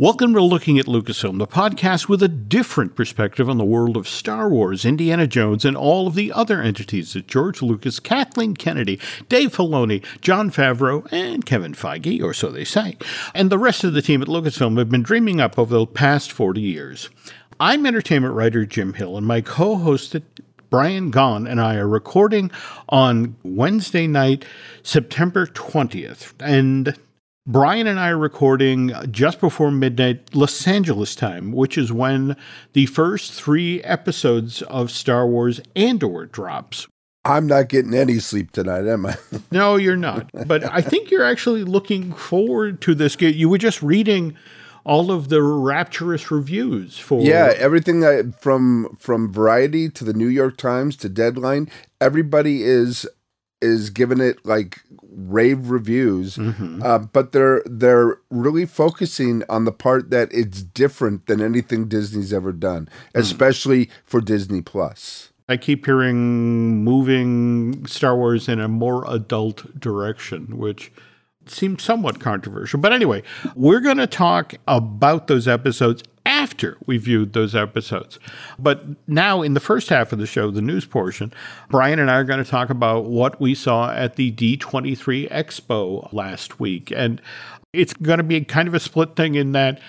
Welcome to Looking at Lucasfilm, the podcast with a different perspective on the world of Star Wars, Indiana Jones, and all of the other entities that George Lucas, Kathleen Kennedy, Dave Filoni, Jon Favreau, and Kevin Feige, or so they say, and the rest of the team at Lucasfilm have been dreaming up over the past 40 years. I'm entertainment writer Jim Hill, and my co host Brian Gaughan and I are recording on Wednesday night, September 20th. And Brian and I are recording just before midnight Los Angeles time, which is when the first three episodes of Star Wars Andor drops. I'm not getting any sleep tonight, am I? no, you're not. But I think you're actually looking forward to this. You were just reading all of the rapturous reviews for yeah everything I, from from variety to the new york times to deadline everybody is is giving it like rave reviews, mm-hmm. uh, but they're they're really focusing on the part that it's different than anything Disney's ever done, mm. especially mm. for Disney Plus. I keep hearing moving Star Wars in a more adult direction, which seems somewhat controversial. But anyway, we're going to talk about those episodes after we viewed those episodes. But now, in the first half of the show, the news portion, Brian and I are going to talk about what we saw at the D23 Expo last week. And it's going to be kind of a split thing in that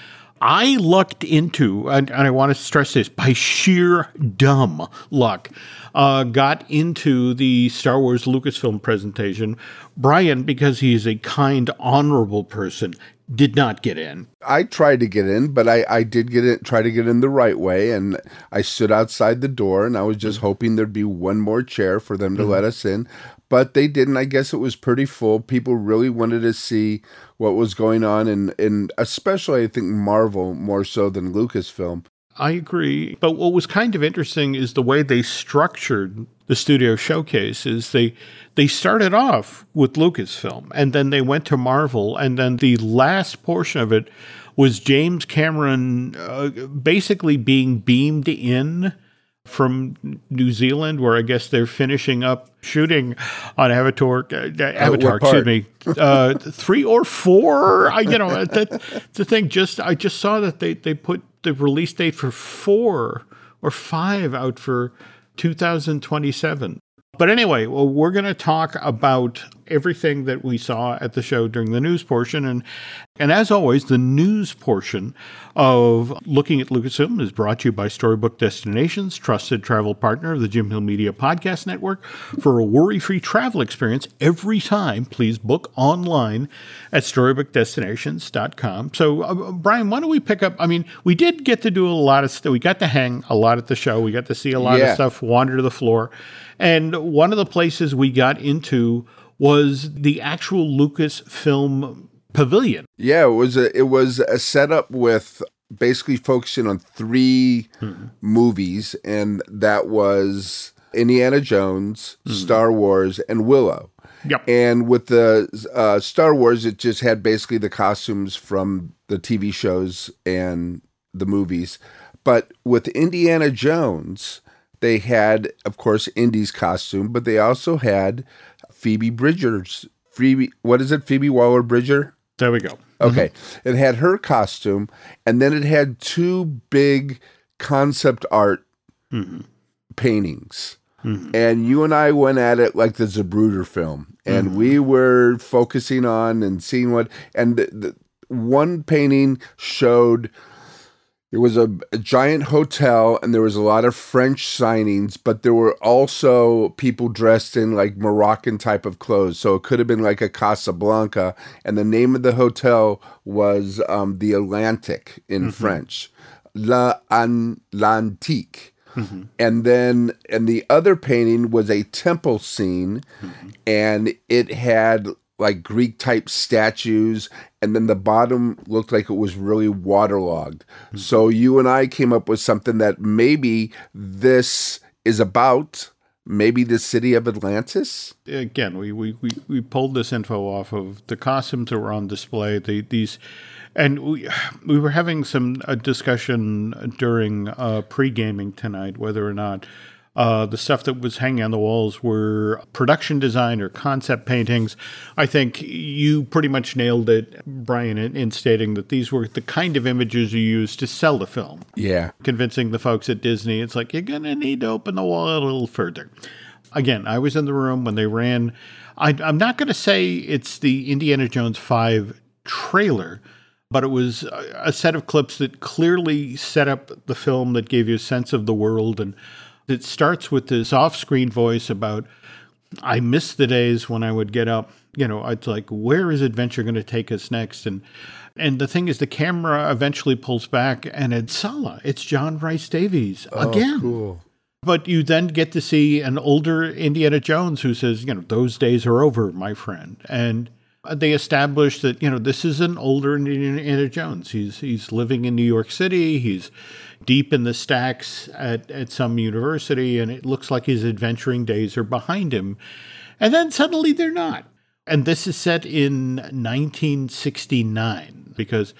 I lucked into, and, and I want to stress this, by sheer dumb luck, uh, got into the Star Wars Lucasfilm presentation. Brian, because he's a kind, honorable person, did not get in. I tried to get in, but I, I did get it, try to get in the right way. And I stood outside the door and I was just hoping there'd be one more chair for them to mm-hmm. let us in. But they didn't. I guess it was pretty full. People really wanted to see what was going on, and, and especially, I think, Marvel more so than Lucasfilm. I agree. But what was kind of interesting is the way they structured the studio showcase is they they started off with Lucasfilm and then they went to Marvel and then the last portion of it was James Cameron uh, basically being beamed in from New Zealand, where I guess they're finishing up shooting on Avatar. Uh, Avatar, excuse me, uh, three or four. I, you know, that, the thing. Just I just saw that they they put the release date for four or five out for 2027. But anyway, well, we're going to talk about everything that we saw at the show during the news portion. And, and as always, the news portion of Looking at Lucasfilm is brought to you by Storybook Destinations, trusted travel partner of the Jim Hill Media Podcast Network. For a worry free travel experience every time, please book online at storybookdestinations.com. So, uh, Brian, why don't we pick up? I mean, we did get to do a lot of stuff. We got to hang a lot at the show, we got to see a lot yeah. of stuff wander to the floor. And one of the places we got into was the actual Lucasfilm pavilion. Yeah, it was a it was a setup with basically focusing on 3 hmm. movies, and that was Indiana Jones, hmm. Star Wars, and Willow. Yep. And with the uh, Star Wars, it just had basically the costumes from the TV shows and the movies. But with Indiana Jones, they had, of course, Indy's costume, but they also had Phoebe Bridgers. Phoebe, what is it? Phoebe Waller Bridger. There we go. Okay, mm-hmm. it had her costume, and then it had two big concept art mm-hmm. paintings. Mm-hmm. And you and I went at it like the Zapruder film, and mm-hmm. we were focusing on and seeing what. And the, the, one painting showed it was a, a, giant hotel and there was a lot of French signings, but there were also people dressed in like Moroccan type of clothes. So it could have been like a Casablanca. And the name of the hotel was um, the Atlantic in mm-hmm. French, La Atlantique. Mm-hmm. And then, and the other painting was a temple scene, mm-hmm. and it had like Greek type statues, and then the bottom looked like it was really waterlogged. Mm-hmm. So you and I came up with something that maybe this is about. Maybe the city of Atlantis. Again, we, we, we, we pulled this info off of the costumes that were on display. The, these, and we we were having some a discussion during uh, pre gaming tonight whether or not Uh, the stuff that was hanging on the walls were production design or concept paintings. I think you pretty much nailed it, Brian, in, in stating that these were the kind of images you used to sell the film. Yeah. Convincing the folks at Disney, it's like, you're going to need to open the wall a little further. Again, I was in the room when they ran. I, I'm not going to say it's the Indiana Jones 5 trailer but it was a set of clips that clearly set up the film that gave you a sense of the world and it starts with this off-screen voice about I miss the days when I would get up, you know, it's like where is adventure going to take us next and and the thing is the camera eventually pulls back and it's Sallah, it's John Rhys-Davies Oh, again. cool. But you then get to see an older Indiana Jones who says, you know, those days are over, my friend. And they establish that, you know, this is an older Indiana Jones. He's he's living in New York City. He's deep in the stacks at, at some university, and it looks like his adventuring days are behind him. And then suddenly they're not. And this is set in 1969 because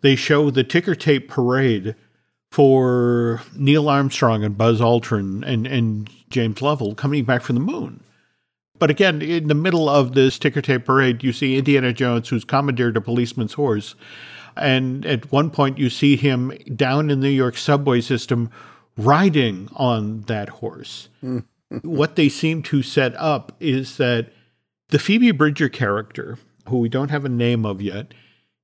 they show the ticker tape parade for Neil Armstrong and Buzz Aldrin and, and James Lovell coming back from the moon. But again, in the middle of this ticker tape parade, you see Indiana Jones, who's commandeered a policeman's horse. And at one point, you see him down in the New York subway system riding on that horse. what they seem to set up is that the Phoebe Bridger character, who we don't have a name of yet,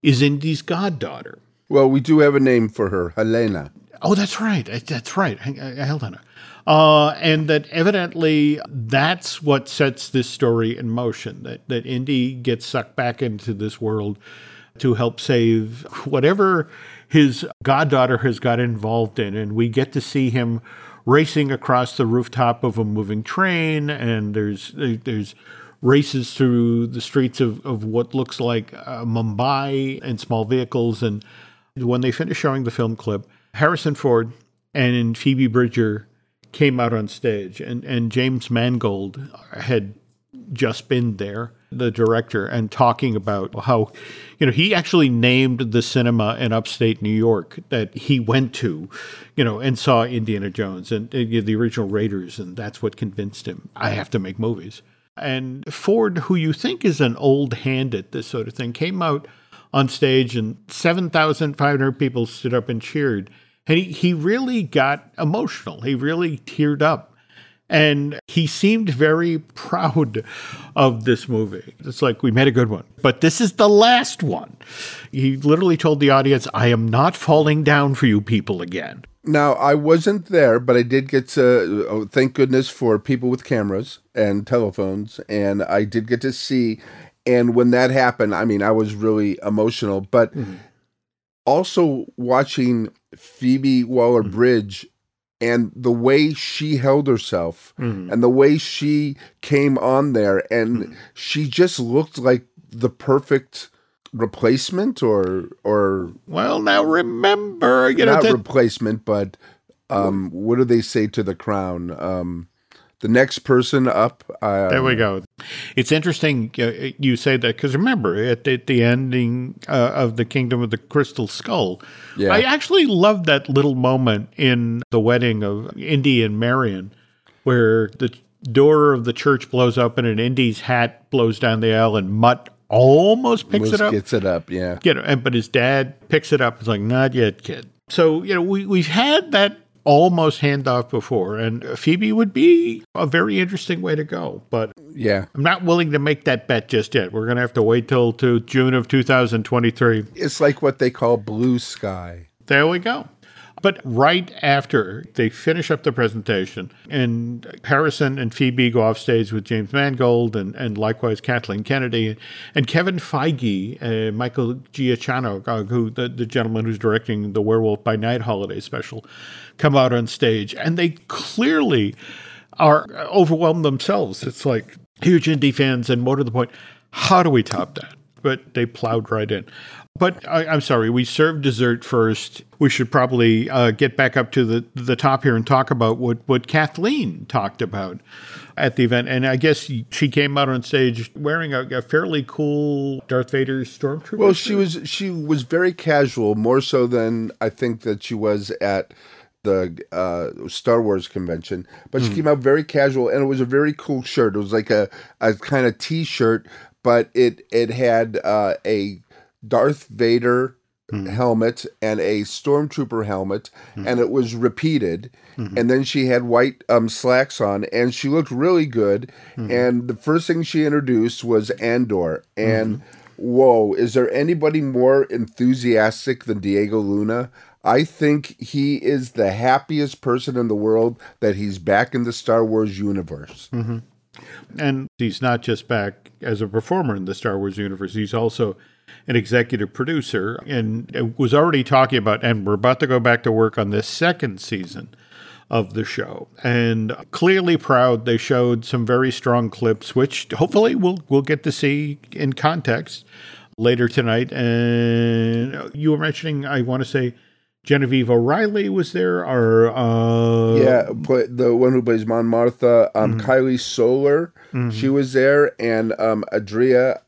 is Indy's goddaughter. Well, we do have a name for her, Helena. Oh, that's right. That's right. I, I held on it. Uh, and that evidently that's what sets this story in motion. That that Indy gets sucked back into this world to help save whatever his goddaughter has got involved in, and we get to see him racing across the rooftop of a moving train, and there's there's races through the streets of, of what looks like uh, Mumbai in small vehicles. And when they finish showing the film clip, Harrison Ford and Phoebe Bridger came out on stage, and, and James Mangold had just been there, the director, and talking about how, you know, he actually named the cinema in upstate New York that he went to, you know, and saw Indiana Jones and uh, the original Raiders, and that's what convinced him. I have to make movies. And Ford, who you think is an old hand at this sort of thing, came out on stage and 7,500 people stood up and cheered. And he, he really got emotional. He really teared up. And he seemed very proud of this movie. It's like, we made a good one. But this is the last one. He literally told the audience, I am not falling down for you people again. Now, I wasn't there, but I did get to, oh, thank goodness for people with cameras and telephones. And I did get to see. And when that happened, I mean, I was really emotional. But Mm-hmm. also watching Phoebe Waller Bridge and the way she held herself Mm-hmm. and the way she came on there and she just looked like the perfect replacement or or Well, now remember, you know, not that, replacement but um what do they say to the crown um the next person up uh, There we go. It's interesting uh, you say that because remember at the, at the ending uh, of the Kingdom of the Crystal Skull, Yeah. I actually loved that little moment in the wedding of Indy and Marion, where the door of the church blows open and Indy's hat blows down the aisle and Mutt almost picks Moose it up. gets it up yeah you know, and but his dad picks it up. It's like, not yet, kid. So you know, we we've had that almost handoff before, and Phoebe would be a very interesting way to go. But yeah I'm not willing to make that bet just yet. We're gonna have to wait till to June of 2023. it's like what they call blue sky There we go. But right after they finish up the presentation, and Harrison and Phoebe go off stage with James Mangold and, and likewise Kathleen Kennedy and Kevin Feige, uh, Michael Giacchino, uh, who the, the gentleman who's directing the Werewolf by Night holiday special, come out on stage, and they clearly are overwhelmed themselves. It's like huge indie fans, and more to the point, how do we top that? But they plowed right in. But I, I'm sorry, we served dessert first. We should probably uh, get back up to the the top here and talk about what what Kathleen talked about at the event. And I guess she came out on stage wearing a, a fairly cool Darth Vader stormtrooper. well she was she was very casual more so than i think that she was at the uh, Star Wars convention, but she came out very casual, and it was a very cool shirt. It was like a, a kind of T-shirt, but it it had uh, a Darth Vader helmet and a stormtrooper helmet, and it was repeated. And then she had white um, slacks on, and she looked really good. And the first thing she introduced was Andor, and whoa, is there anybody more enthusiastic than Diego Luna? I think he is the happiest person in the world that he's back in the Star Wars universe. Mm-hmm. And he's not just back as a performer in the Star Wars universe, he's also an executive producer and was already talking about, and we're about to go back to work on this second season of the show. And clearly proud, they showed some very strong clips, which hopefully we'll, we'll get to see in context later tonight. And you were mentioning, I want to say, Genevieve O'Reilly was there, or uh, Yeah, play, the one who plays Mon Mothma, um, Kyle Soller, she was there, and um, Adria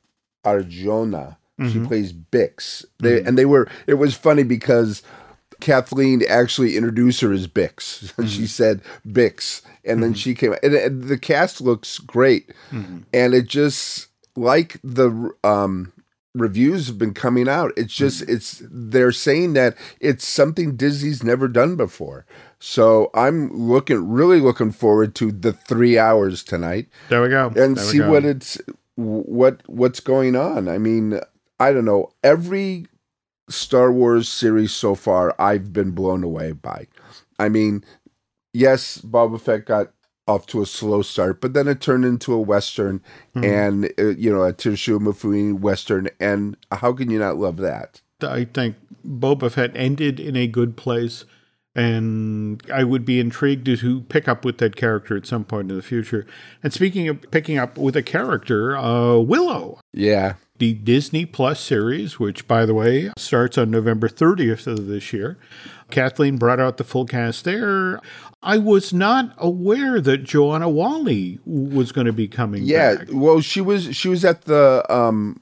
Arjona, she plays Bix. They and they were. It was funny because Kathleen actually introduced her as Bix. she said Bix, and then she came. And, and the cast looks great, and it just like the um reviews have been coming out. It's just mm-hmm. it's they're saying that it's something disney's never done before. So i'm looking really looking forward to the three hours tonight there we go. and There see go. what it's what what's going on. I mean i don't know. Every star wars series so far i've been blown away by. I mean yes boba fett got off to a slow start but then it turned into a western Hmm. and uh, you know a Toshiro Mifune western and how can you not love that I think Boba Fett ended in a good place, and I would be intrigued to pick up with that character at some point in the future. And speaking of picking up with a character, uh, Willow, yeah the Disney Plus series, which, by the way, starts on November 30th of this year. Kathleen brought out the full cast there. I was not aware that Joanne Whalley was going to be coming yeah back. well she was she was at the um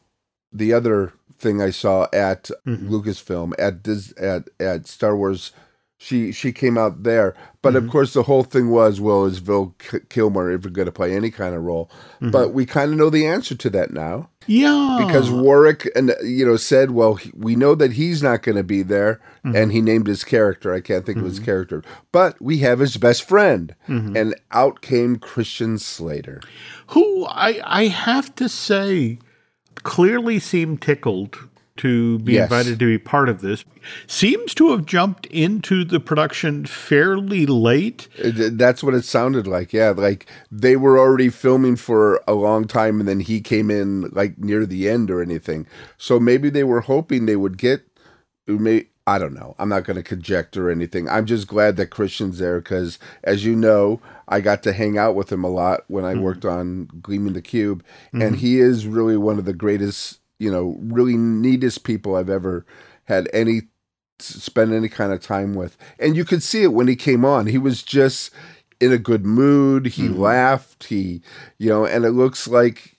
the other thing i saw at Mm-hmm. lucasfilm at Dis, at at star wars she she came out there but Mm-hmm. of course the whole thing was well is Vil K- kilmer ever going to play any kind of role Mm-hmm. but we kind of know the answer to that now Yeah. because Warwick and you know said, well, he, we know that he's not going to be there, Mm-hmm. and he named his character. I can't think of his mm-hmm. character, but we have his best friend, mm-hmm. and out came Christian Slater. who I I have to say clearly seemed tickled to be Yes. invited to be part of this. Seems to have jumped into the production fairly late. Uh, that's what it sounded like. Yeah, like they were already filming for a long time, and then he came in like near the end or anything. So maybe they were hoping they would get. I don't know. I'm not going to conjecture anything. I'm just glad that Christian's there because, as you know, I got to hang out with him a lot when I mm-hmm. worked on Gleaming the Cube, and mm-hmm. he is really one of the greatest, you know, really neatest people I've ever had any spend any kind of time with. And you could see it when he came on. He was just in a good mood. He mm-hmm. laughed. He, you know, and it looks like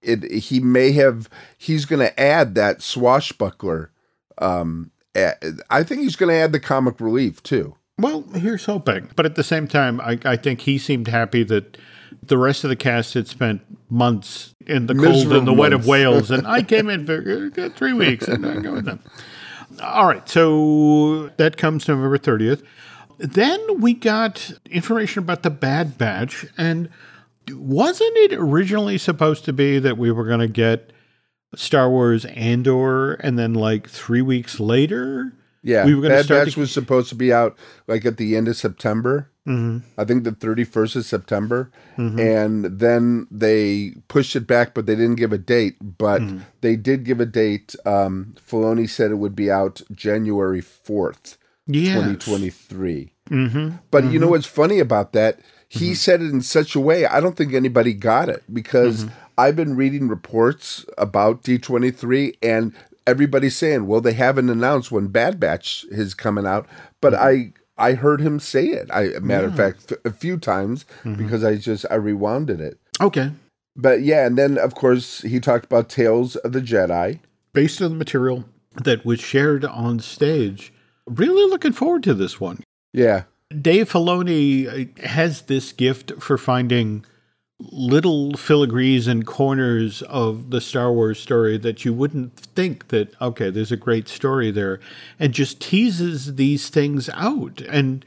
it. He may have. He's going to add that swashbuckler. Um, I think he's going to add the comic relief too. Well, here's hoping. But at the same time, I, I think he seemed happy that the rest of the cast had spent months in the cold and the wet of. Wales, and I came in for uh, three weeks and I go with them. All right, so that comes November 30th. Then we got information about the Bad Batch, and wasn't it originally supposed to be that we were going to get Star Wars Andor, and then like three weeks later, Yeah, we were going to start Batch to- was supposed to be out like at the end of September. Mhm. I think the 31st of September. Mm-hmm. And then they pushed it back, but they didn't give a date. But Mm-hmm. they did give a date. Um, Filoni said it would be out January 4th, Yes. 2023. Mm-hmm. But you know what's funny about that? He said it in such a way, I don't think anybody got it because I've been reading reports about D23 and everybody's saying, well, they haven't announced when Bad Batch is coming out. But mm-hmm. I. I heard him say it. I matter of fact, a few times mm-hmm. because I just I rewounded it. Okay. But yeah, and then of course he talked about Tales of the Jedi. Based on the material that was shared on stage, really looking forward to this one. Yeah, Dave Filoni uh, has this gift for finding little filigrees and corners of the Star Wars story that you wouldn't think that okay, there's a great story there, and just teases these things out, and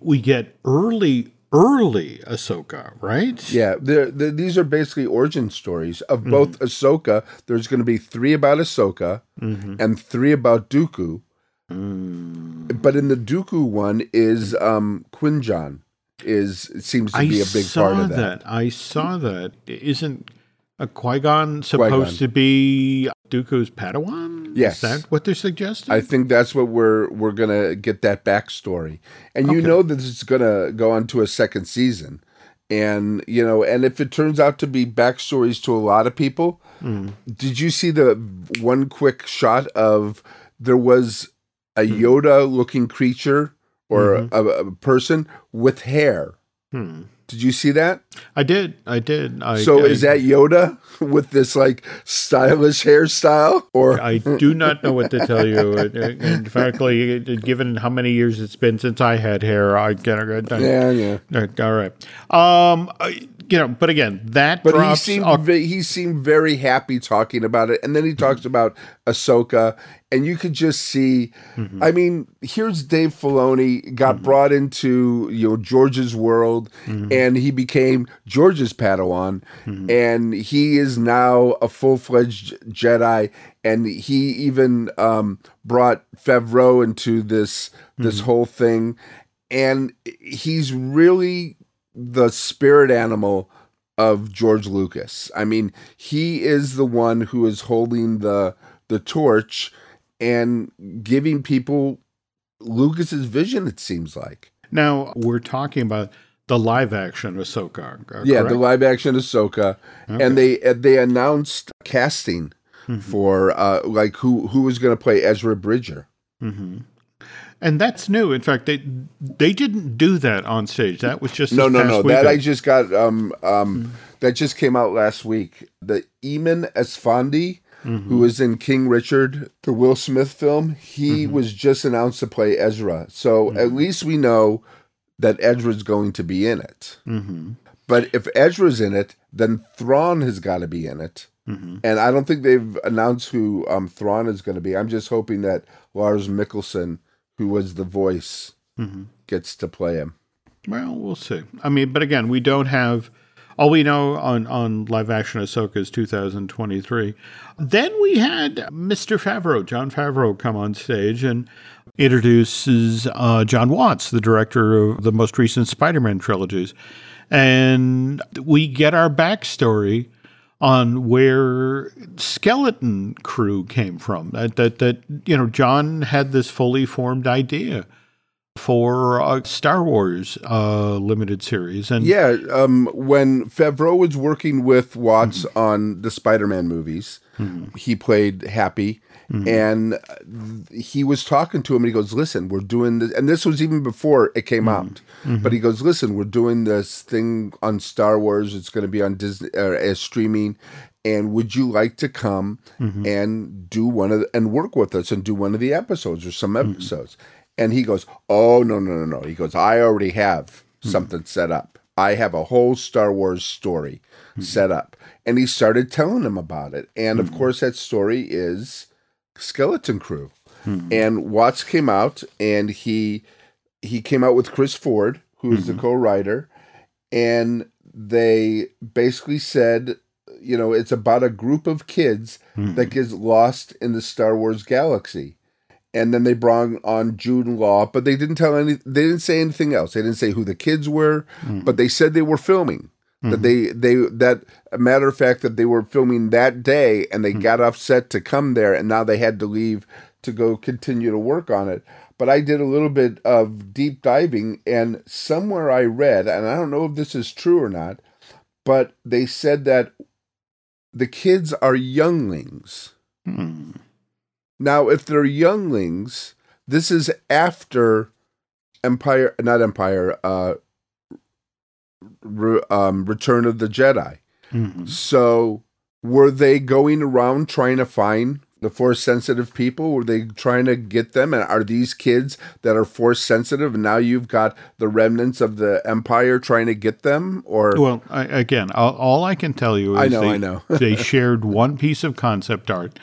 we get early. Early Ahsoka, right? Yeah, they're, they're, these are basically origin stories of mm-hmm. both Ahsoka. There's going to be three about Ahsoka mm-hmm. and three about Dooku. Mm. But in the Dooku one is um, Qui-Gon is seems to be a big part of that. I saw that. Isn't a Qui Gon supposed Qui-Gon. to be Dooku's Padawan? Yes. Is that what they're suggesting? I think that's what we're we're gonna get that backstory, and you Okay. know that it's gonna go on to a second season, and you know, and if it turns out to be backstories to a lot of people, Hmm. did you see the one quick shot of there was a Hmm. Yoda looking creature or Mm-hmm. a, a person with hair? Hmm. Did you see that? I did. I did. I, so I, is that Yoda with this like stylish hairstyle, or I do not know what to tell you. And frankly, given how many years it's been since I had hair, I get it. yeah, yeah. All right. Um, I- you know, but again, that But he seemed ve- he seemed very happy talking about it, and then he mm-hmm. talks about Ahsoka, and you could just see. Mm-hmm. I mean, here's Dave Filoni got mm-hmm. brought into you know George's world, and he became George's Padawan, and he is now a full fledged Jedi, and he even um, brought Favreau into this this whole thing, and he's really the spirit animal of George Lucas. I mean, he is the one who is holding the the torch and giving people Lucas's vision. It seems like, now we're talking about the live action Ahsoka. uh, yeah, the live action Ahsoka, and they they announced casting Mm-hmm. for uh like who who was going to play Ezra Bridger. And that's new. In fact, they they didn't do that on stage. That was just No, no, no. That I just got um um Mm-hmm. that just came out last week. The Eman Esfandi, Mm-hmm. who was in King Richard, the Will Smith film, he Mm-hmm. was just announced to play Ezra. So at least we know that Ezra's going to be in it. Mm-hmm. But if Ezra's in it, then Thrawn has got to be in it. Mm-hmm. And I don't think they've announced who um, Thrawn is going to be. I'm just hoping that Lars Mikkelsen, who was the voice, Mm-hmm. gets to play him. Well, we'll see. I mean, but again, we don't have all we know on on live action Ahsoka is 2023. Then we had Mr. Favreau, Jon Favreau, come on stage and introduces uh, Jon Watts, the director of the most recent Spider-Man trilogies, and we get our backstory on where skeleton crew came from. That that that you know Jon had this fully formed idea for a Star Wars uh, limited series, and Yeah, um, when Favreau was working with Watts on the Spider-Man movies, he played Happy, Mm-hmm. and uh, he was talking to him, and he goes, "Listen, we're doing this," and this was even before it came mm-hmm. out. Mm-hmm. But he goes, "Listen, we're doing this thing on Star Wars. It's going to be on Disney uh, as streaming." And would you like to come and do one of the, and work with us and do one of the episodes or some episodes? And he goes, "Oh no, no, no, no." He goes, "I already have something set up. I have a whole Star Wars story set up." And he started telling him about it. And of course, that story is Skeleton Crew. Hmm. And Watts came out and he he came out with Chris Ford, who is the hmm. co-writer, and they basically said, you know, it's about a group of kids hmm. that gets lost in the Star Wars galaxy. And then they brought on Jude Law, but they didn't tell any. They didn't say anything else. They didn't say who the kids were, but they said they were filming. That they they that a matter of fact that they were filming that day, and they got off set to come there, and now they had to leave to go continue to work on it. But I did a little bit of deep diving, and somewhere I read, and I don't know if this is true or not, but they said that the kids are younglings. Hmm. Now, if they're younglings, this is after Empire, not Empire, uh, re, um, Return of the Jedi. Mhm. So, were they going around trying to find the force sensitive people? Were they trying to get them? And are these kids that are force sensitive? And now you've got the remnants of the empire trying to get them? Or well, I, again, all, all, I can tell you is I know, they, I know. they shared one piece of concept art,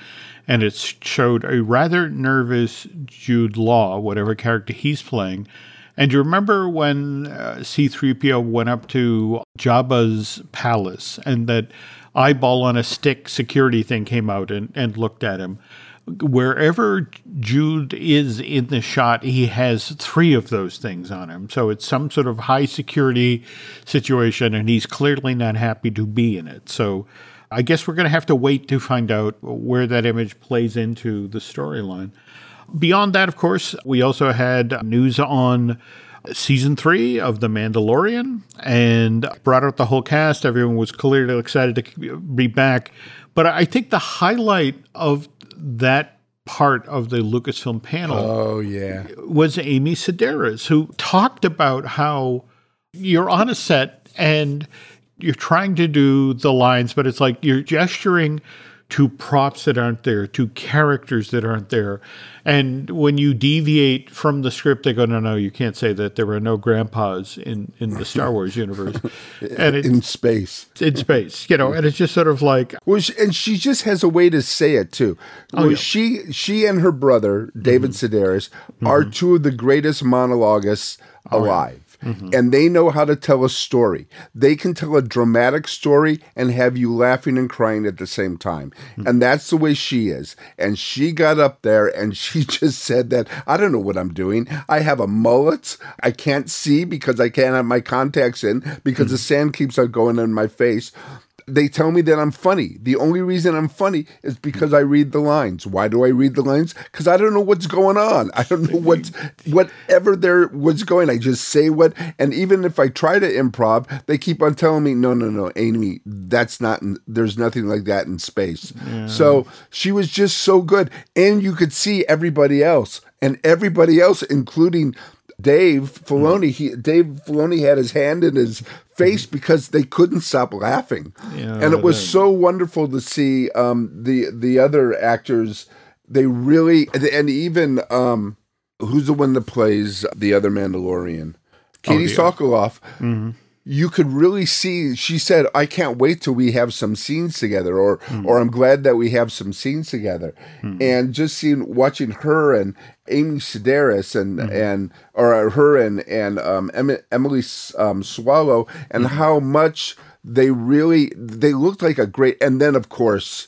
and it showed a rather nervous Jude Law, whatever character he's playing. And you remember when uh, C3PO went up to Jabba's palace and that eyeball on a stick security thing came out and, and looked at him. Wherever Jude is in the shot, he has three of those things on him. So it's some sort of high security situation, and he's clearly not happy to be in it. So I guess we're going to have to wait to find out where that image plays into the storyline. Beyond that, of course, we also had news on season three of The Mandalorian and brought out the whole cast. Everyone was clearly excited to be back. But I think the highlight of that part of the Lucasfilm panel oh yeah was Amy Sedaris who talked about how you're on a set and you're trying to do the lines but it's like you're gesturing to props that aren't there, to characters that aren't there. And when you deviate from the script, they go, no, no, you can't say that there were no grandpas in, in the Star Wars universe. And in space. In space, you know, and it's just sort of like. Well, she, and she just has a way to say it too. Oh, yeah. She she and her brother, David mm-hmm. Sedaris, mm-hmm. are two of the greatest monologists alive. Mm-hmm. And they know how to tell a story. They can tell a dramatic story and have you laughing and crying at the same time. Mm-hmm. And that's the way she is. And she got up there and she just said that I don't know what I'm doing. I have a mullet. I can't see because I can't have my contacts in because mm-hmm. the sand keeps on going in my face they tell me that I'm funny. The only reason I'm funny is because I read the lines. Why do I read the lines? Because I don't know what's going on. I don't know what's whatever there was going. I just say what, and even if I try to improv, they keep on telling me, no, no, no, Amy, that's not. In, there's nothing like that in space. Yeah. So she was just so good, and you could see everybody else, and everybody else, including Dave Filoni, he Dave Filoni had his hand in his face because they couldn't stop laughing, yeah, and it was so wonderful to see um, the the other actors. They really and even um, who's the one that plays the other Mandalorian, Katee oh, Sackhoff. Mm-hmm you could really see she said i can't wait till we have some scenes together or mm. or i'm glad that we have some scenes together mm. and just seeing watching her and amy sedaris and mm. and or her and and um, emily um, swallow and how much they really they looked like a great and then of course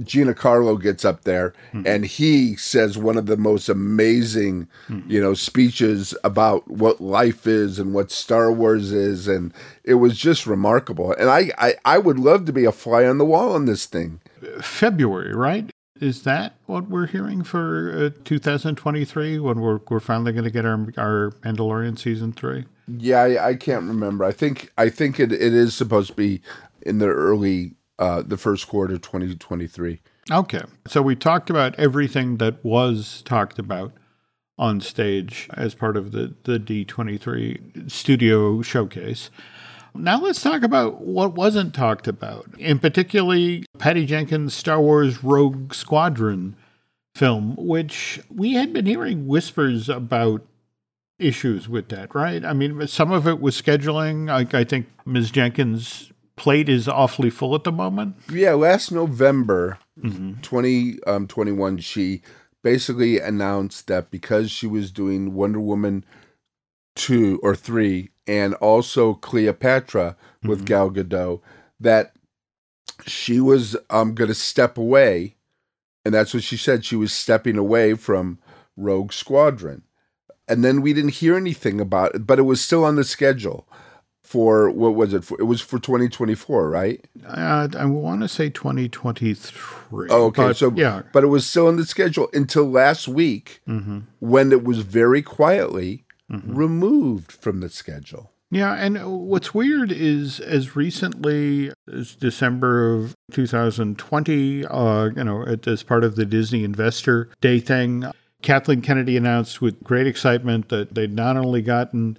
Giancarlo gets up there mm-hmm. and he says one of the most amazing, mm-hmm. you know, speeches about what life is and what Star Wars is, and it was just remarkable. And I, I, I would love to be a fly on the wall on this thing. February, right? Is that what we're hearing for uh, 2023 when we're we're finally going to get our our Mandalorian season three? Yeah, I, I can't remember. I think I think it, it is supposed to be in the early uh, the first quarter 2023. Okay. So we talked about everything that was talked about on stage as part of the, the D23 studio showcase. Now let's talk about what wasn't talked about, in particularly Patty Jenkins' Star Wars Rogue Squadron film, which we had been hearing whispers about issues with that, right? I mean, some of it was scheduling. I, I think Ms. Jenkins plate is awfully full at the moment. Yeah, last November, mm-hmm. 2021, um, she basically announced that because she was doing Wonder Woman 2 or 3 and also Cleopatra with mm-hmm. Gal Gadot, that she was um, going to step away. And that's what she said. She was stepping away from Rogue Squadron. And then we didn't hear anything about it, but it was still on the schedule for what was it for? It was for 2024, right? Uh, I want to say 2023. Oh, okay. But, so yeah, but it was still in the schedule until last week mm-hmm. when it was very quietly mm-hmm. removed from the schedule. Yeah, and what's weird is as recently as December of 2020, uh, you know, as part of the Disney Investor Day thing, Kathleen Kennedy announced with great excitement that they'd not only gotten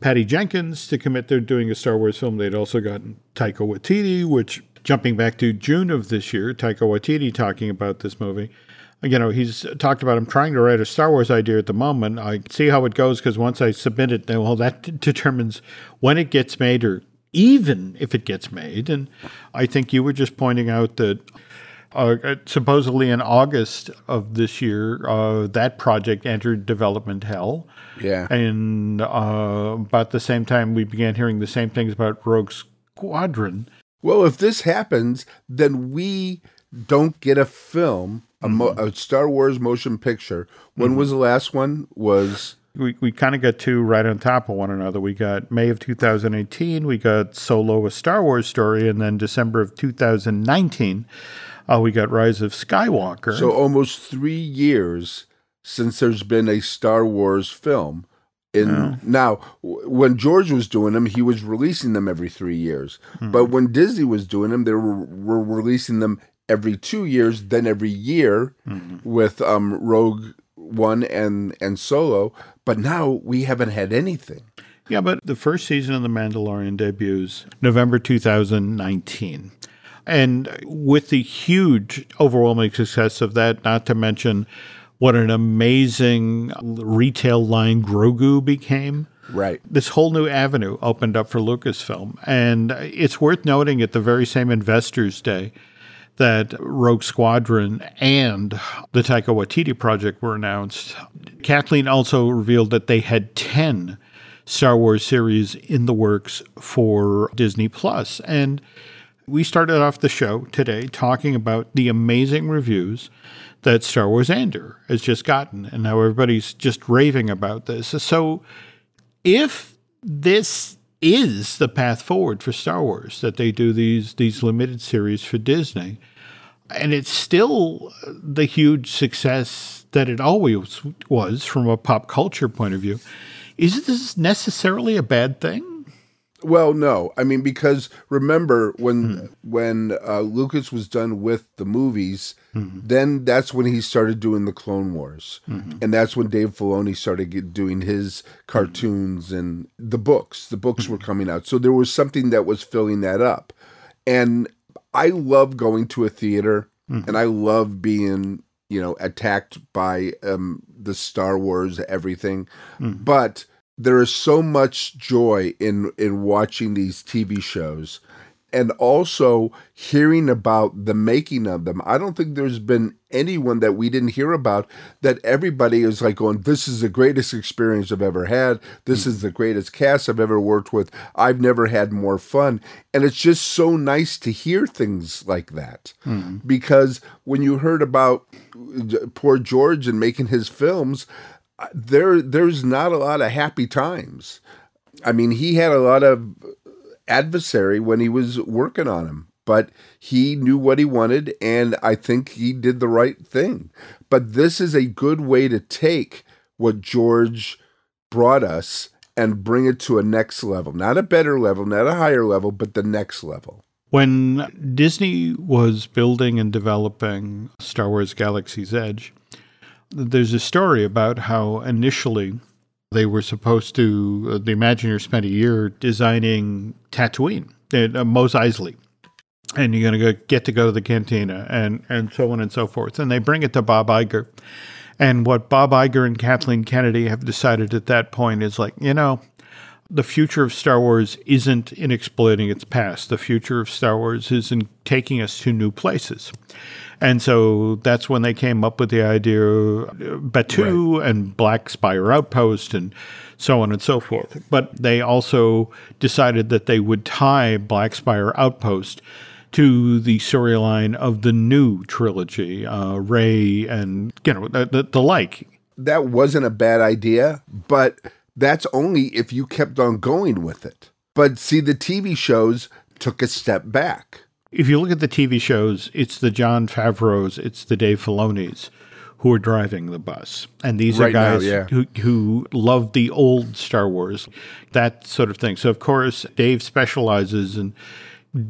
Patty Jenkins to commit to doing a Star Wars film. They'd also gotten Taika Waititi, which, jumping back to June of this year, Taika Waititi talking about this movie. you know, he's talked about him trying to write a Star Wars idea at the moment. I see how it goes because once I submit it, then well, that d- determines when it gets made or even if it gets made. And I think you were just pointing out that uh, supposedly in August of this year, uh, that project entered development hell. Yeah. And uh, about the same time, we began hearing the same things about Rogue Squadron. Well, if this happens, then we don't get a film, a, mo- a Star Wars motion picture. When was the last one? Was we, we kind of got two right on top of one another. We got May of 2018, we got Solo, a Star Wars story, and then December of 2019, uh, we got Rise of Skywalker. so almost three years since there's been a Star Wars film. In now, w- when George was doing them, he was releasing them every three years. But when Disney was doing them, they were, were releasing them every two years, then every year with um, Rogue One and and Solo. But now we haven't had anything. yeah, but the first season of The Mandalorian debuts November 2019. And with the huge, overwhelming success of that, not to mention what an amazing retail line Grogu became. Right. this whole new avenue opened up for Lucasfilm. And it's worth noting at the very same Investors Day that Rogue Squadron and the Taika Waititi project were announced. Kathleen also revealed that they had 10 Star Wars series in the works for Disney Plus. And we started off the show today talking about the amazing reviews that Star Wars Andor has just gotten, and now everybody's just raving about this. So, if this is the path forward for Star Wars, that they do these these limited series for Disney, and it's still the huge success that it always was from a pop culture point of view, is this necessarily a bad thing? Well, no. I mean, because remember when hmm. when uh, Lucas was done with the movies, hmm. then that's when he started doing the Clone Wars, hmm. and that's when Dave Filoni started get, doing his cartoons and the books. The books were coming out, so there was something that was filling that up. And I love going to a theater, and I love being you know attacked by um, the Star Wars everything, but there is so much joy in in watching these TV shows and also hearing about the making of them. I don't think there's been anyone that we didn't hear about that everybody is like going this is the greatest experience I've ever had. This hmm. is the greatest cast I've ever worked with. I've never had more fun. And it's just so nice to hear things like that. Hmm. Because when you heard about uh, poor George and making his films, there there's not a lot of happy times. I mean, he had a lot of adversary when he was working on him, but he knew what he wanted and I think he did the right thing. But this is a good way to take what George brought us and bring it to a next level. Not a better level, not a higher level, but the next level. When Disney was building and developing Star Wars Galaxy's Edge, there's a story about how initially they were supposed to, uh, the Imagineers spent a year designing Tatooine, uh, Mos Eisley. And you're going to get to go to the cantina and, and so on and so forth. And they bring it to Bob Iger. And what Bob Iger and Kathleen Kennedy have decided at that point is like, you know, the future of Star Wars isn't in exploiting its past. The future of Star Wars is in taking us to new places. And so that's when they came up with the idea of Batuu and Black Spire Outpost and so on and so forth. But they also decided that they would tie Black Spire Outpost to the storyline of the new trilogy, uh, Rey and you know the, the, the like. That wasn't a bad idea, but that's only if you kept on going with it. But see, the TV shows took a step back. If you look at the TV shows, it's the Jon Favreau's, it's the Dave Filoni's who are driving the bus. And these are Right now, guys yeah. who, who love the old Star Wars, that sort of thing. So, of course, Dave specializes in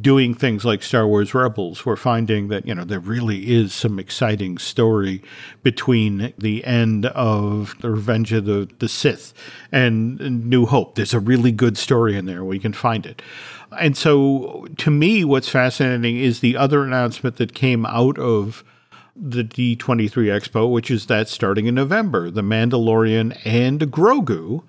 doing things like Star Wars Rebels. We're finding that, you know, there really is some exciting story between the end of the Revenge of the, the Sith and New Hope. There's a really good story in there. We can find it. And so, to me, what's fascinating is the other announcement that came out of the D23 Expo, which is that starting in November, The Mandalorian and Grogu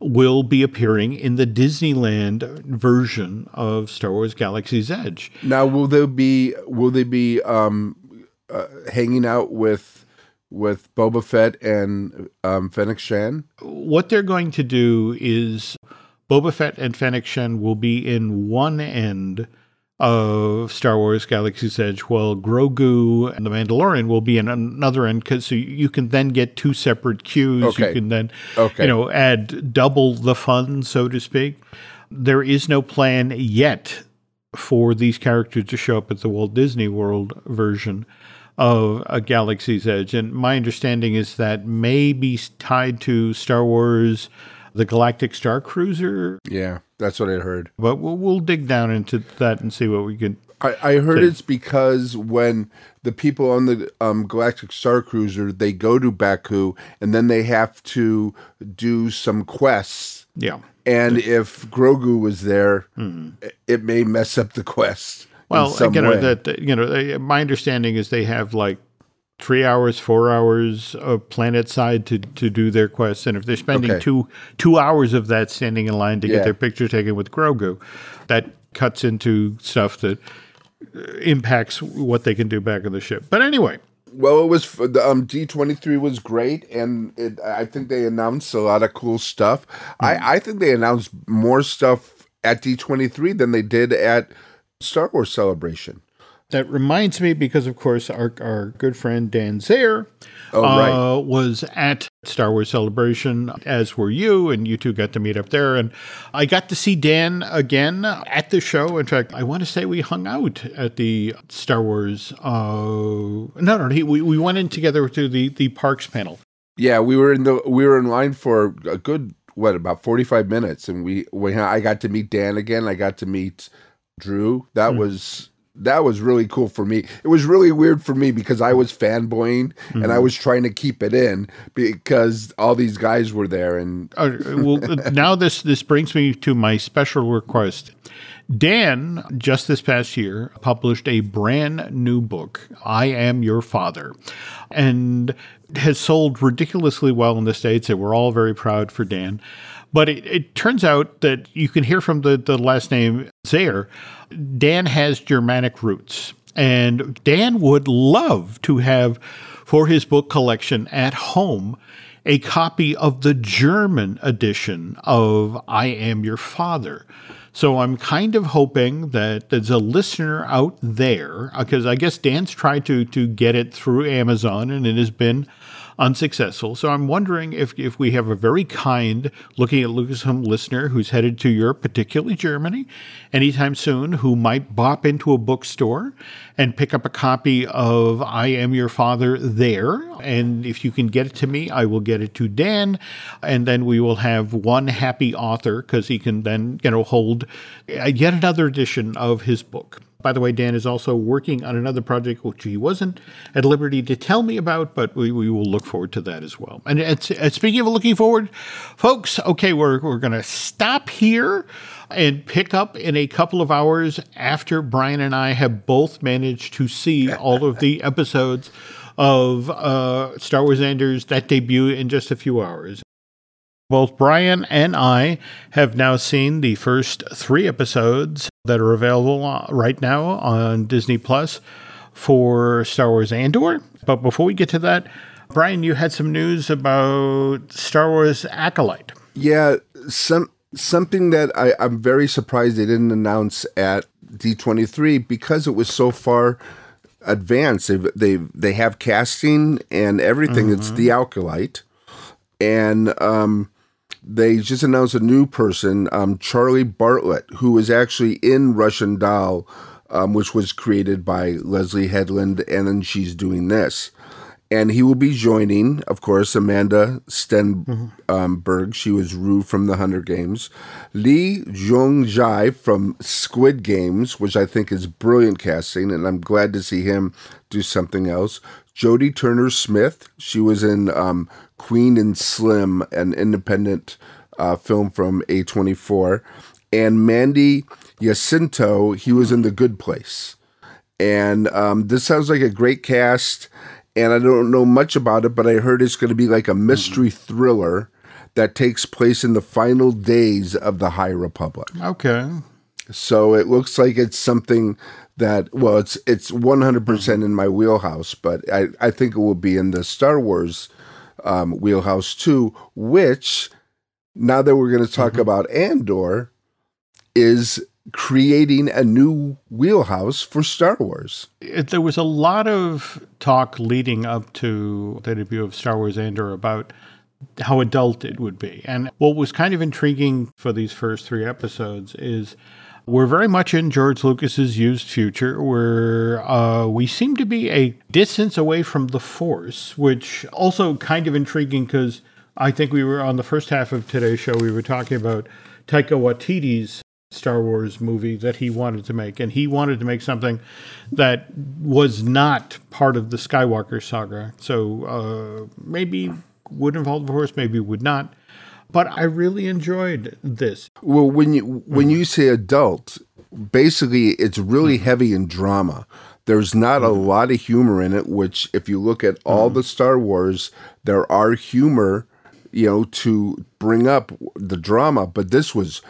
will be appearing in the Disneyland version of Star Wars Galaxy's Edge. Now, will they be will they be um, uh, hanging out with with Boba Fett and um, Fennec Shand? What they're going to do is Boba Fett and Fennec Shand will be in one end of Star Wars Galaxy's Edge, while Grogu and the Mandalorian will be in another end because so you can then get two separate queues. Okay. You can then, Okay. you know, add double the fun, so to speak. There is no plan yet for these characters to show up at the Walt Disney World version of a Galaxy's Edge. And my understanding is that may be tied to Star Wars, the Galactic Star Cruiser, Yeah, that's what I heard. but we'll, we'll dig down into that and see what we can. I, I heard it's because when the people on the um, Galactic Star Cruiser they go to Batuu and then they have to do some quests, Yeah. and if Grogu was there, it may mess up the quest. Well, know way. that, you know my understanding is they have like three hours, four hours of planet side to to do their quests, and if they're spending Okay. two two hours of that standing in line to Yeah. get their picture taken with Grogu, that cuts into stuff that uh, impacts what they can do back on the ship. But anyway, Well, it was the um, D twenty three was great, and it, I think they announced a lot of cool stuff. I, I think they announced more stuff at D twenty three than they did at Star Wars Celebration. That reminds me because, of course, our, our good friend Dan Zayer Oh, uh, was at Star Wars Celebration, as were you, and you two got to meet up there. And I got to see Dan again at the show. In fact, I want to say we hung out at the Star Wars. Uh, no, no, he, we, we went in together to the, the parks panel. Yeah, we were in the we were in line for a good what about forty five minutes, and we we I got to meet Dan again. I got to meet Drew. That was that was really cool for me. It was really weird for me because I was fanboying and I was trying to keep it in because all these guys were there and Uh, well, now this this brings me to my special request. Dan, just this past year, published a brand new book, I Am Your Father, and has sold ridiculously well in the States, and we're all very proud for Dan. But it, it turns out that you can hear from the, the last name Zayer, Dan has Germanic roots. And Dan would love to have for his book collection at home a copy of the German edition of I Am Your Father. So I'm kind of hoping that there's a listener out there, because I guess Dan's tried to to get it through Amazon and it has been unsuccessful. So I'm wondering if, if we have a very kind looking at Lucasfilm listener who's headed to Europe, particularly Germany, anytime soon, who might bop into a bookstore and pick up a copy of I Am Your Father there. And if you can get it to me, I will get it to Dan. And then we will have one happy author because he can then, you know, hold yet another edition of his book. By the way, Dan is also working on another project which he wasn't at liberty to tell me about, but we, we will look forward to that as well. And it's, uh, speaking of looking forward, folks, okay, we're, we're going to stop here and pick up in a couple of hours after Brian and I have both managed to see all of the episodes of uh, Star Wars Andor that debut in just a few hours. Both Brian and I have now seen the first three episodes that are available uh, right now on Disney Plus for Star Wars Andor. But before we get to that, Brian, you had some news about Star Wars Acolyte. yeah, some something that I, I'm very surprised they didn't announce at D23 because it was so far advanced. They they they have casting and everything. It's the Acolyte, and um, they just announced a new person, um, Charlie Barnett, who was actually in Russian Doll, um, which was created by Leslie Headland, and then she's doing this. And he will be joining, of course, Amandla Stenberg. she was Rue from the Hunger Games. Lee Jung-jae from Squid Games, which I think is brilliant casting, and I'm glad to see him do something else. Jodie Turner Smith, she was in um, Queen and Slim, an independent uh, film from A24. And Manny Jacinto, he was in The Good Place. And um, this sounds like a great cast. And I don't know much about it, but I heard it's going to be like a mystery thriller that takes place in the final days of the High Republic. Okay. So it looks like it's something that well, it's it's one hundred percent in my wheelhouse, but I I think it will be in the Star Wars um, wheelhouse too. Which now that we're going to talk about Andor, is creating a new wheelhouse for Star Wars. It, there was a lot of talk leading up to the debut of Star Wars Andor about how adult it would be. And what was kind of intriguing for these first three episodes is we're very much in George Lucas's used future, where uh, we seem to be a distance away from the Force, which also kind of intriguing because I think we were on the first half of today's show. We were talking about Taika Waititi's Star Wars movie that he wanted to make, and he wanted to make something that was not part of the Skywalker saga. So uh, maybe would involve the Force, maybe would not but I really enjoyed this. Well, when you when you say adult, basically it's really mm-hmm. heavy in drama. There's not mm-hmm. a lot of humor in it, which if you look at all mm-hmm. the Star Wars, there are humor, you know, to bring up the drama, but this was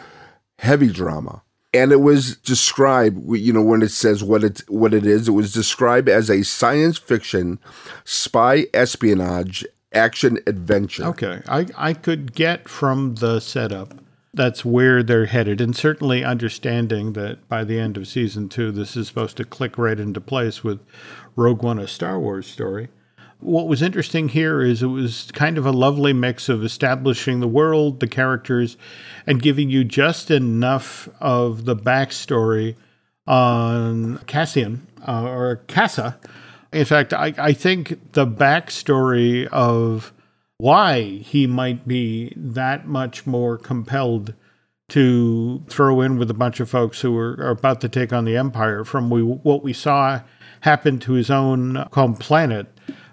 heavy drama. And it was described, you know, when it says what it what it is, it was described as a science fiction spy espionage action adventure. Okay. I, I could get from the setup that's where they're headed. And certainly understanding that by the end of season two, this is supposed to click right into place with Rogue One, a Star Wars story. What was interesting here is it was kind of a lovely mix of establishing the world, the characters, and giving you just enough of the backstory on Cassian uh, or Kassa in fact, I, I think the backstory of why he might be that much more compelled to throw in with a bunch of folks who are, are about to take on the empire from we, what we saw happen to his own home planet.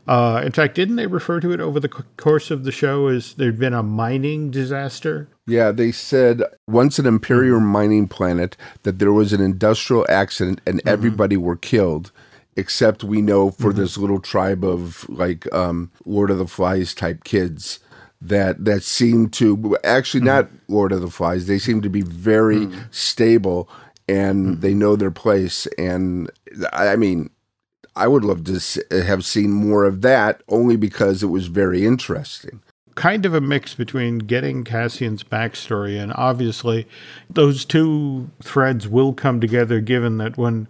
Uh, in fact, didn't they refer to it over the course of the show as there'd been a mining disaster? Yeah, they said once an Imperial mining planet that there was an industrial accident and mm-hmm. everybody were killed except we know for mm-hmm. this little tribe of like um, Lord of the Flies type kids that that seem to actually mm-hmm. not Lord of the Flies. They seem to be very mm-hmm. stable and mm-hmm. they know their place. And I mean, I would love to have seen more of that only because it was very interesting. Kind of a mix between getting Cassian's backstory and obviously those two threads will come together given that when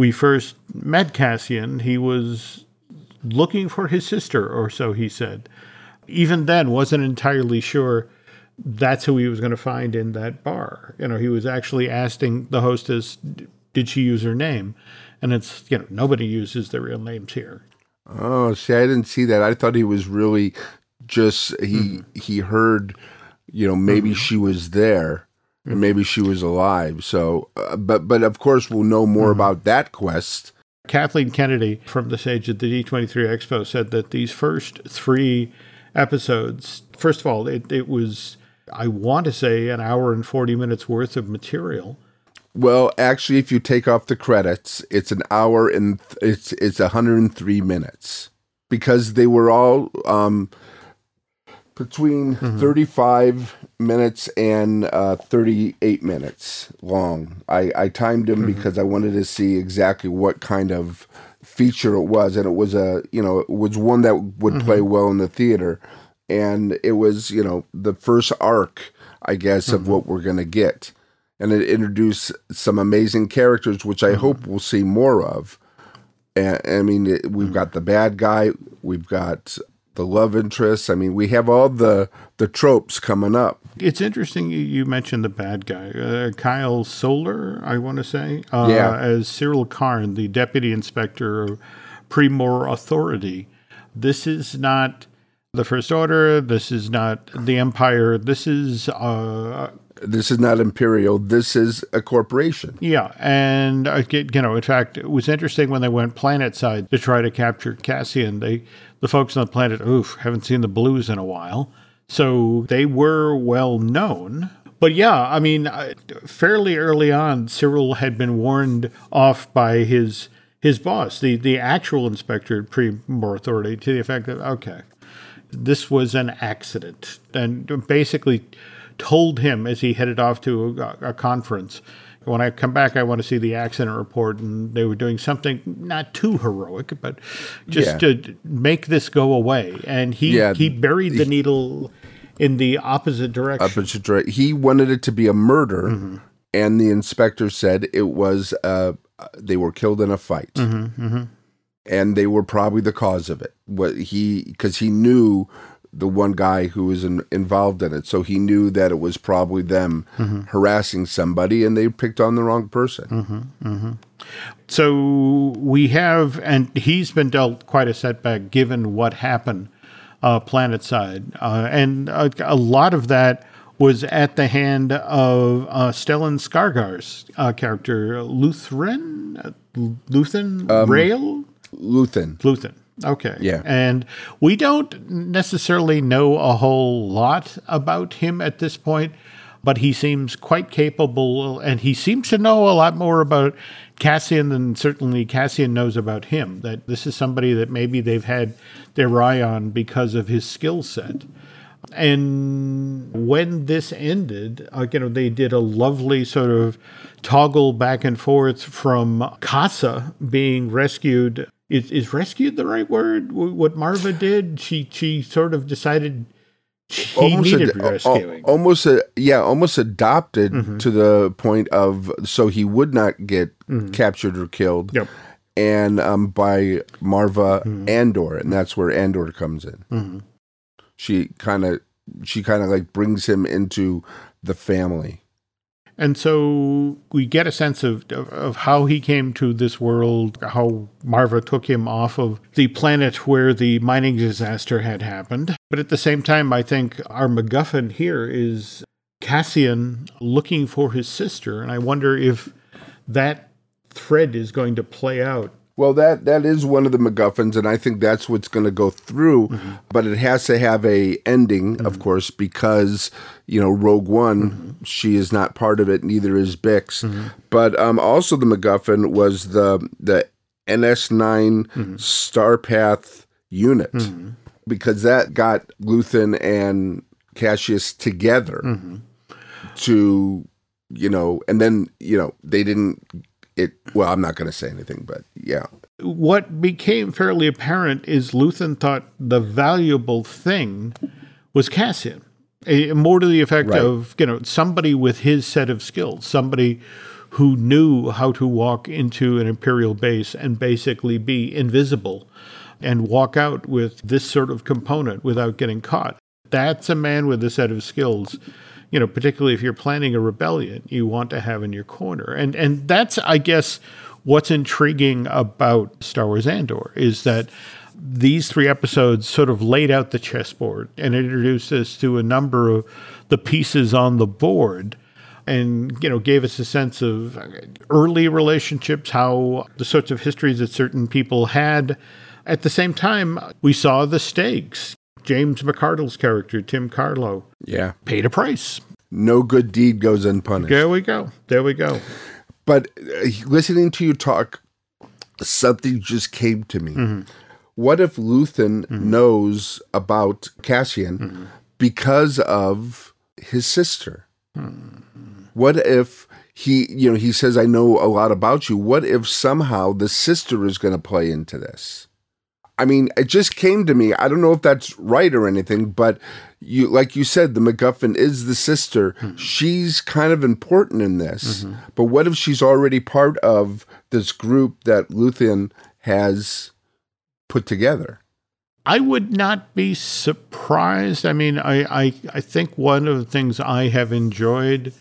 we first met Cassian, he was looking for his sister, or so he said. Even then, wasn't entirely sure that's who he was going to find in that bar. You know, he was actually asking the hostess, "Did she use her name?" And it's you know nobody uses their real names here. Oh, see, I didn't see that. I thought he was really just he mm-hmm. he heard, you know, maybe mm-hmm. she was there and maybe she was alive. So, uh, but but of course, we'll know more mm-hmm. about that quest. Kathleen Kennedy from the stage at the D23 Expo said that these first three episodes, first of all, it, it was, I want to say, an hour and 40 minutes worth of material. Well, actually, if you take off the credits, it's an hour and th- it's it's 103 minutes because they were all um, between mm-hmm. 35 minutes and uh, 38 minutes long. I, I timed them mm-hmm. because I wanted to see exactly what kind of feature it was. And it was a, you know, it was one that would mm-hmm. play well in the theater. And it was, you know, the first arc, I guess, of mm-hmm. what we're going to get. And it introduced some amazing characters, which I hope mm-hmm. we'll see more of. And, I mean, it, we've mm-hmm. got the bad guy, we've got the love interests. I mean, we have all the the tropes coming up. It's interesting you mentioned the bad guy, uh, Kyle Soller, I want to say, uh, yeah. as Syril Karn, the deputy inspector of Pre-Mor Authority. This is not the First Order. This is not the Empire. This is. Uh, this is not imperial. This is a corporation. Yeah, and uh, you know, in fact, it was interesting when they went planet side to try to capture Cassian. They the folks on the planet, oof, haven't seen the blues in a while. So they were well known. But yeah, I mean, fairly early on, Syril had been warned off by his his boss, the, the actual inspector Pre-Mor authority, to the effect that, okay, this was an accident. And basically told him as he headed off to a, a conference, when I come back, I want to see the accident report. And they were doing something not too heroic, but just Yeah. to make this go away. And he, Yeah. he buried the needle in the opposite direction. opposite direct- He wanted it to be a murder, Mm-hmm. and the inspector said it was. Uh, they were killed in a fight, Mm-hmm, and they were probably the cause of it. What he because he knew the one guy who was in, involved in it, so he knew that it was probably them Mm-hmm. harassing somebody, and they picked on the wrong person. So we have, and he's been dealt quite a setback given what happened uh, planet side, uh, and a, a lot of that was at the hand of uh, Stellan Skarsgård's uh, character, Lutheran, uh, Luthen Rael, Luthen, Luthen. Okay. Yeah. And we don't necessarily know a whole lot about him at this point, but he seems quite capable and he seems to know a lot more about Cassian than certainly Cassian knows about him. That this is somebody that maybe they've had their eye on because of his skill set. And when this ended, uh, you know, they did a lovely sort of toggle back and forth from Kassa being rescued. Is, is rescued the right word? What Maarva did, she she sort of decided he needed ad- rescuing. Mm-hmm. almost a, yeah, almost adopted to the point of so he would not get captured or killed. Mm-hmm. Yep. And um, by Maarva Mm-hmm. Andor, and that's where Andor comes in. She kind of she kind of like brings him into the family. And so we get a sense of, of, how he came to this world, how Maarva took him off of the planet where the mining disaster had happened. But at the same time, I think our MacGuffin here is Cassian looking for his sister. And I wonder if that thread is going to play out. Well, that that is one of the MacGuffins, and I think that's what's going to go through. Mm-hmm. But it has to have a ending, of mm-hmm. course, because you know Rogue One, mm-hmm. she is not part of it. Neither is Bix. But um, also the MacGuffin was the the NS 9 Starpath unit because that got Luthen and Cassius together to you know, and then you know they didn't. It well, I'm not going to say anything, but yeah, What became fairly apparent is Luthen thought the valuable thing was Cassian. A, more to the effect Right. of, you know, somebody with his set of skills, somebody who knew how to walk into an Imperial base and basically be invisible and walk out with this sort of component without getting caught. That's a man with a set of skills. You know, particularly if you're planning a rebellion, you want to have in your corner. And and that's I guess what's intriguing about Star Wars Andor is that these three episodes sort of laid out the chessboard and introduced us to a number of the pieces on the board and you know gave us a sense of early relationships how the sorts of histories that certain people had at the same time we saw the stakes James McArdle's character Timm Karlo yeah. paid a price No good deed goes unpunished. there we go there we go But uh, listening to you talk, something just came to me. What if Luthen knows about Cassian because of his sister? What if he, you know, he says, I know a lot about you. What if somehow the sister is going to play into this? I mean, it just came to me. I don't know if that's right or anything, but you, like you said, the MacGuffin is the sister. She's kind of important in this. Mm-hmm. But what if she's already part of this group that Luthen has put together? I would not be surprised. I mean, I, I, I think one of the things I have enjoyed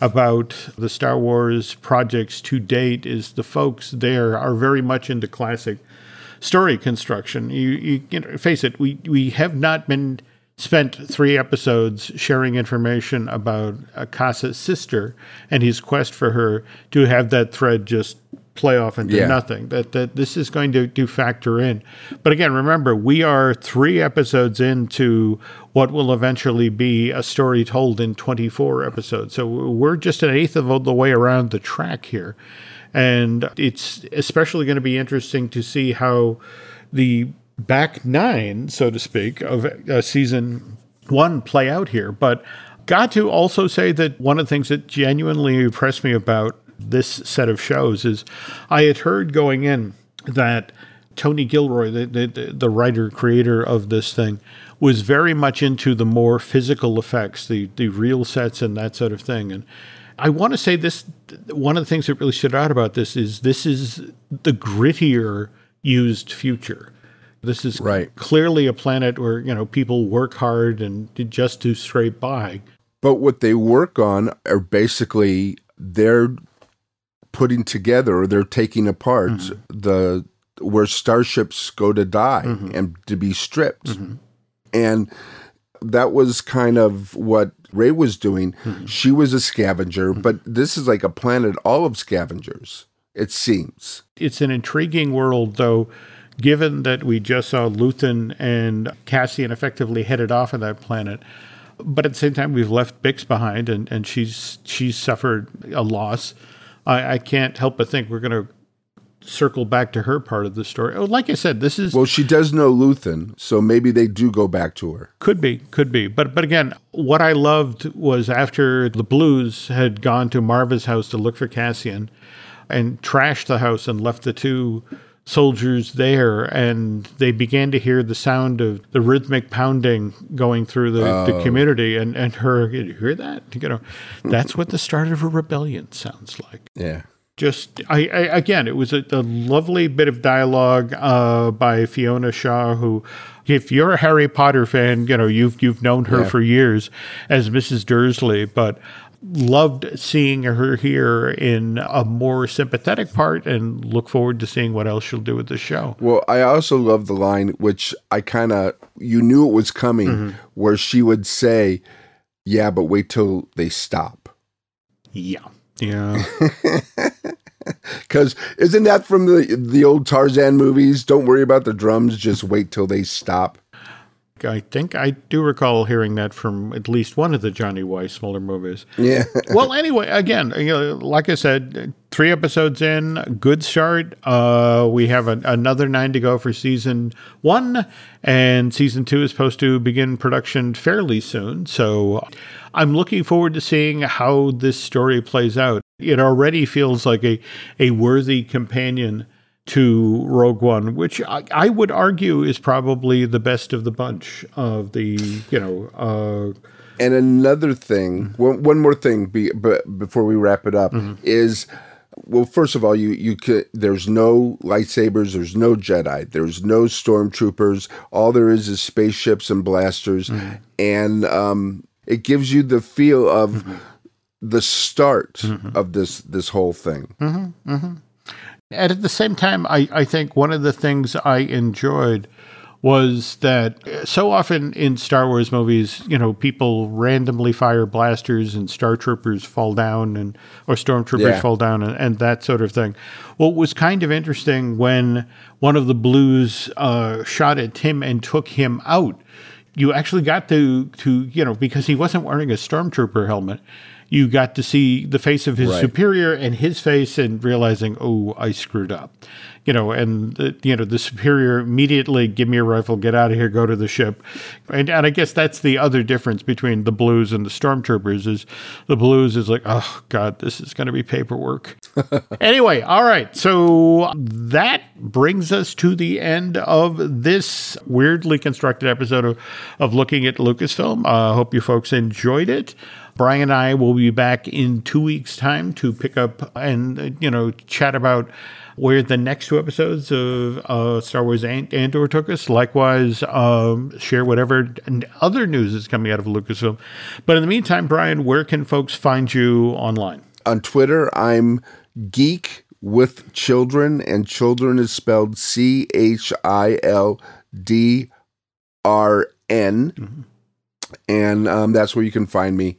about the Star Wars projects to date is the folks there are very much into classic story construction. You, you, you know, face it, we, we have not been spent three episodes sharing information about Akasa's sister and his quest for her to have that thread just play off into Yeah. nothing. That that this is going to do factor in. But again, remember, we are three episodes into what will eventually be a story told in 24 episodes. So we're just an eighth of the way around the track here. And it's especially going to be interesting to see how the back nine, so to speak, of uh, season one play out here. But got to also say that one of the things that genuinely impressed me about this set of shows is I had heard going in that Tony Gilroy, the, the, the writer creator of this thing, was very much into the more physical effects, the the real sets and that sort of thing. And I want to say this: one of the things that really stood out about this is this is the grittier used future. This is right. clearly a planet where you know people work hard and just to scrape by. But what they work on are basically they're putting together or they're taking apart mm-hmm. the where starships go to die mm-hmm. and to be stripped. Mm-hmm. And that was kind of what Rey was doing. Mm-hmm. She was a scavenger, mm-hmm. but this is like a planet all of scavengers, it seems. It's an intriguing world, though, given that we just saw Luthen and Cassian effectively headed off of that planet. But at the same time, we've left Bix behind, and, and she's she's suffered a loss. I, I can't help but think we're going to circle back to her part of the story. Oh, like I said, this is well, she does know Luthen, so maybe they do go back to her. Could be, could be, but but again, what I loved was after the Blues had gone to Maarva's house to look for Cassian, and trashed the house and left the two soldiers there and they began to hear the sound of the rhythmic pounding going through the, oh. the community and, and her you hear that you know that's what the start of a rebellion sounds like yeah just I, I, again it was a, a, lovely bit of dialogue uh, by Fiona Shaw who if you're a Harry Potter fan you know you've you've known her yeah. for years as Mrs Dursley but loved seeing her here in a more sympathetic part and look forward to seeing what else she'll do with the show. Well, I also love the line which I kind of you knew it was coming mm-hmm. where she would say, "Yeah, but wait till they stop." Yeah. Yeah. Because isn't that from the the old Tarzan movies? Don't worry about the drums; just wait till they stop. I think I do recall hearing that from at least one of the Johnny Weissmuller movies. Yeah. well, anyway, again, you know, like I said, three episodes in, good start. Uh, we have a, another nine to go for season one, and season two is supposed to begin production fairly soon. So I'm looking forward to seeing how this story plays out. It already feels like a, a worthy companion to Rogue One, which I, I, would argue is probably the best of the bunch of the, you know. Uh, and another thing, mm-hmm. one, one more thing, be, but before we wrap it up, mm-hmm. is well, first of all, you you could, there's no lightsabers, there's no Jedi, there's no stormtroopers. All there is is spaceships and blasters, mm-hmm. and um, it gives you the feel of mm-hmm. the start mm-hmm. of this this whole thing. And at the same time, I, I think one of the things I enjoyed was that so often in Star Wars movies, you know, people randomly fire blasters and Star Troopers fall down and or stormtroopers yeah. fall down and, and, that sort of thing. What was kind of interesting when one of the blues uh, shot at Tim and took him out, you actually got to to you know because he wasn't wearing a stormtrooper helmet you got to see the face of his right. superior and his face and realizing, oh, I screwed up. You know, and the, you know the superior immediately give me a rifle, get out of here, go to the ship, and, and I guess that's the other difference between the blues and the stormtroopers is the blues is like, oh god, this is going to be paperwork. anyway, all right, so that brings us to the end of this weirdly constructed episode of, of looking at Lucasfilm. I uh, hope you folks enjoyed it. Brian and I will be back in two weeks' time to pick up and, you know, chat about where the next two episodes of uh, Star Wars and- Andor took us. Likewise, um, share whatever other news is coming out of Lucasfilm. But in the meantime, Brian, where can folks find you online? On Twitter, I'm Geek with Children, and Children is spelled C H I L D R N. Mm-hmm. And um, that's where you can find me.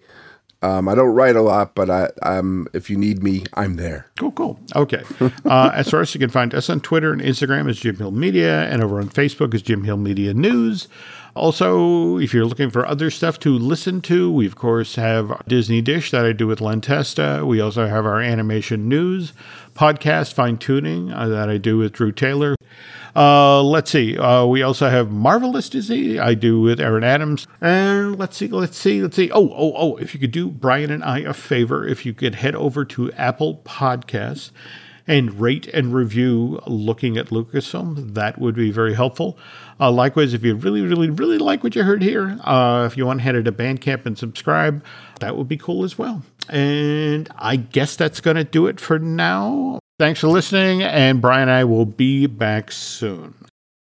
Um, I don't write a lot, but I, am if you need me, I'm there. Cool, cool. Okay. uh, as far as you can find us on Twitter and Instagram is Jim Hill Media, and over on Facebook is Jim Hill Media News. Also, if you're looking for other stuff to listen to, we of course have Disney Dish that I do with Len Testa. We also have our animation news podcast, Fine Tuning, uh, that I do with Drew Taylor. Uh, let's see. Uh, we also have Marvelous Disney. I do with Aaron Adams. And let's see. Let's see. Let's see. Oh, oh, oh. If you could do Brian and I a favor, if you could head over to Apple Podcasts and rate and review looking at Lucasfilm, that would be very helpful. Uh, likewise, if you really, really, really like what you heard here, uh, if you want to head to Bandcamp and subscribe, that would be cool as well. And I guess that's going to do it for now. Thanks for listening, and Brian and I will be back soon.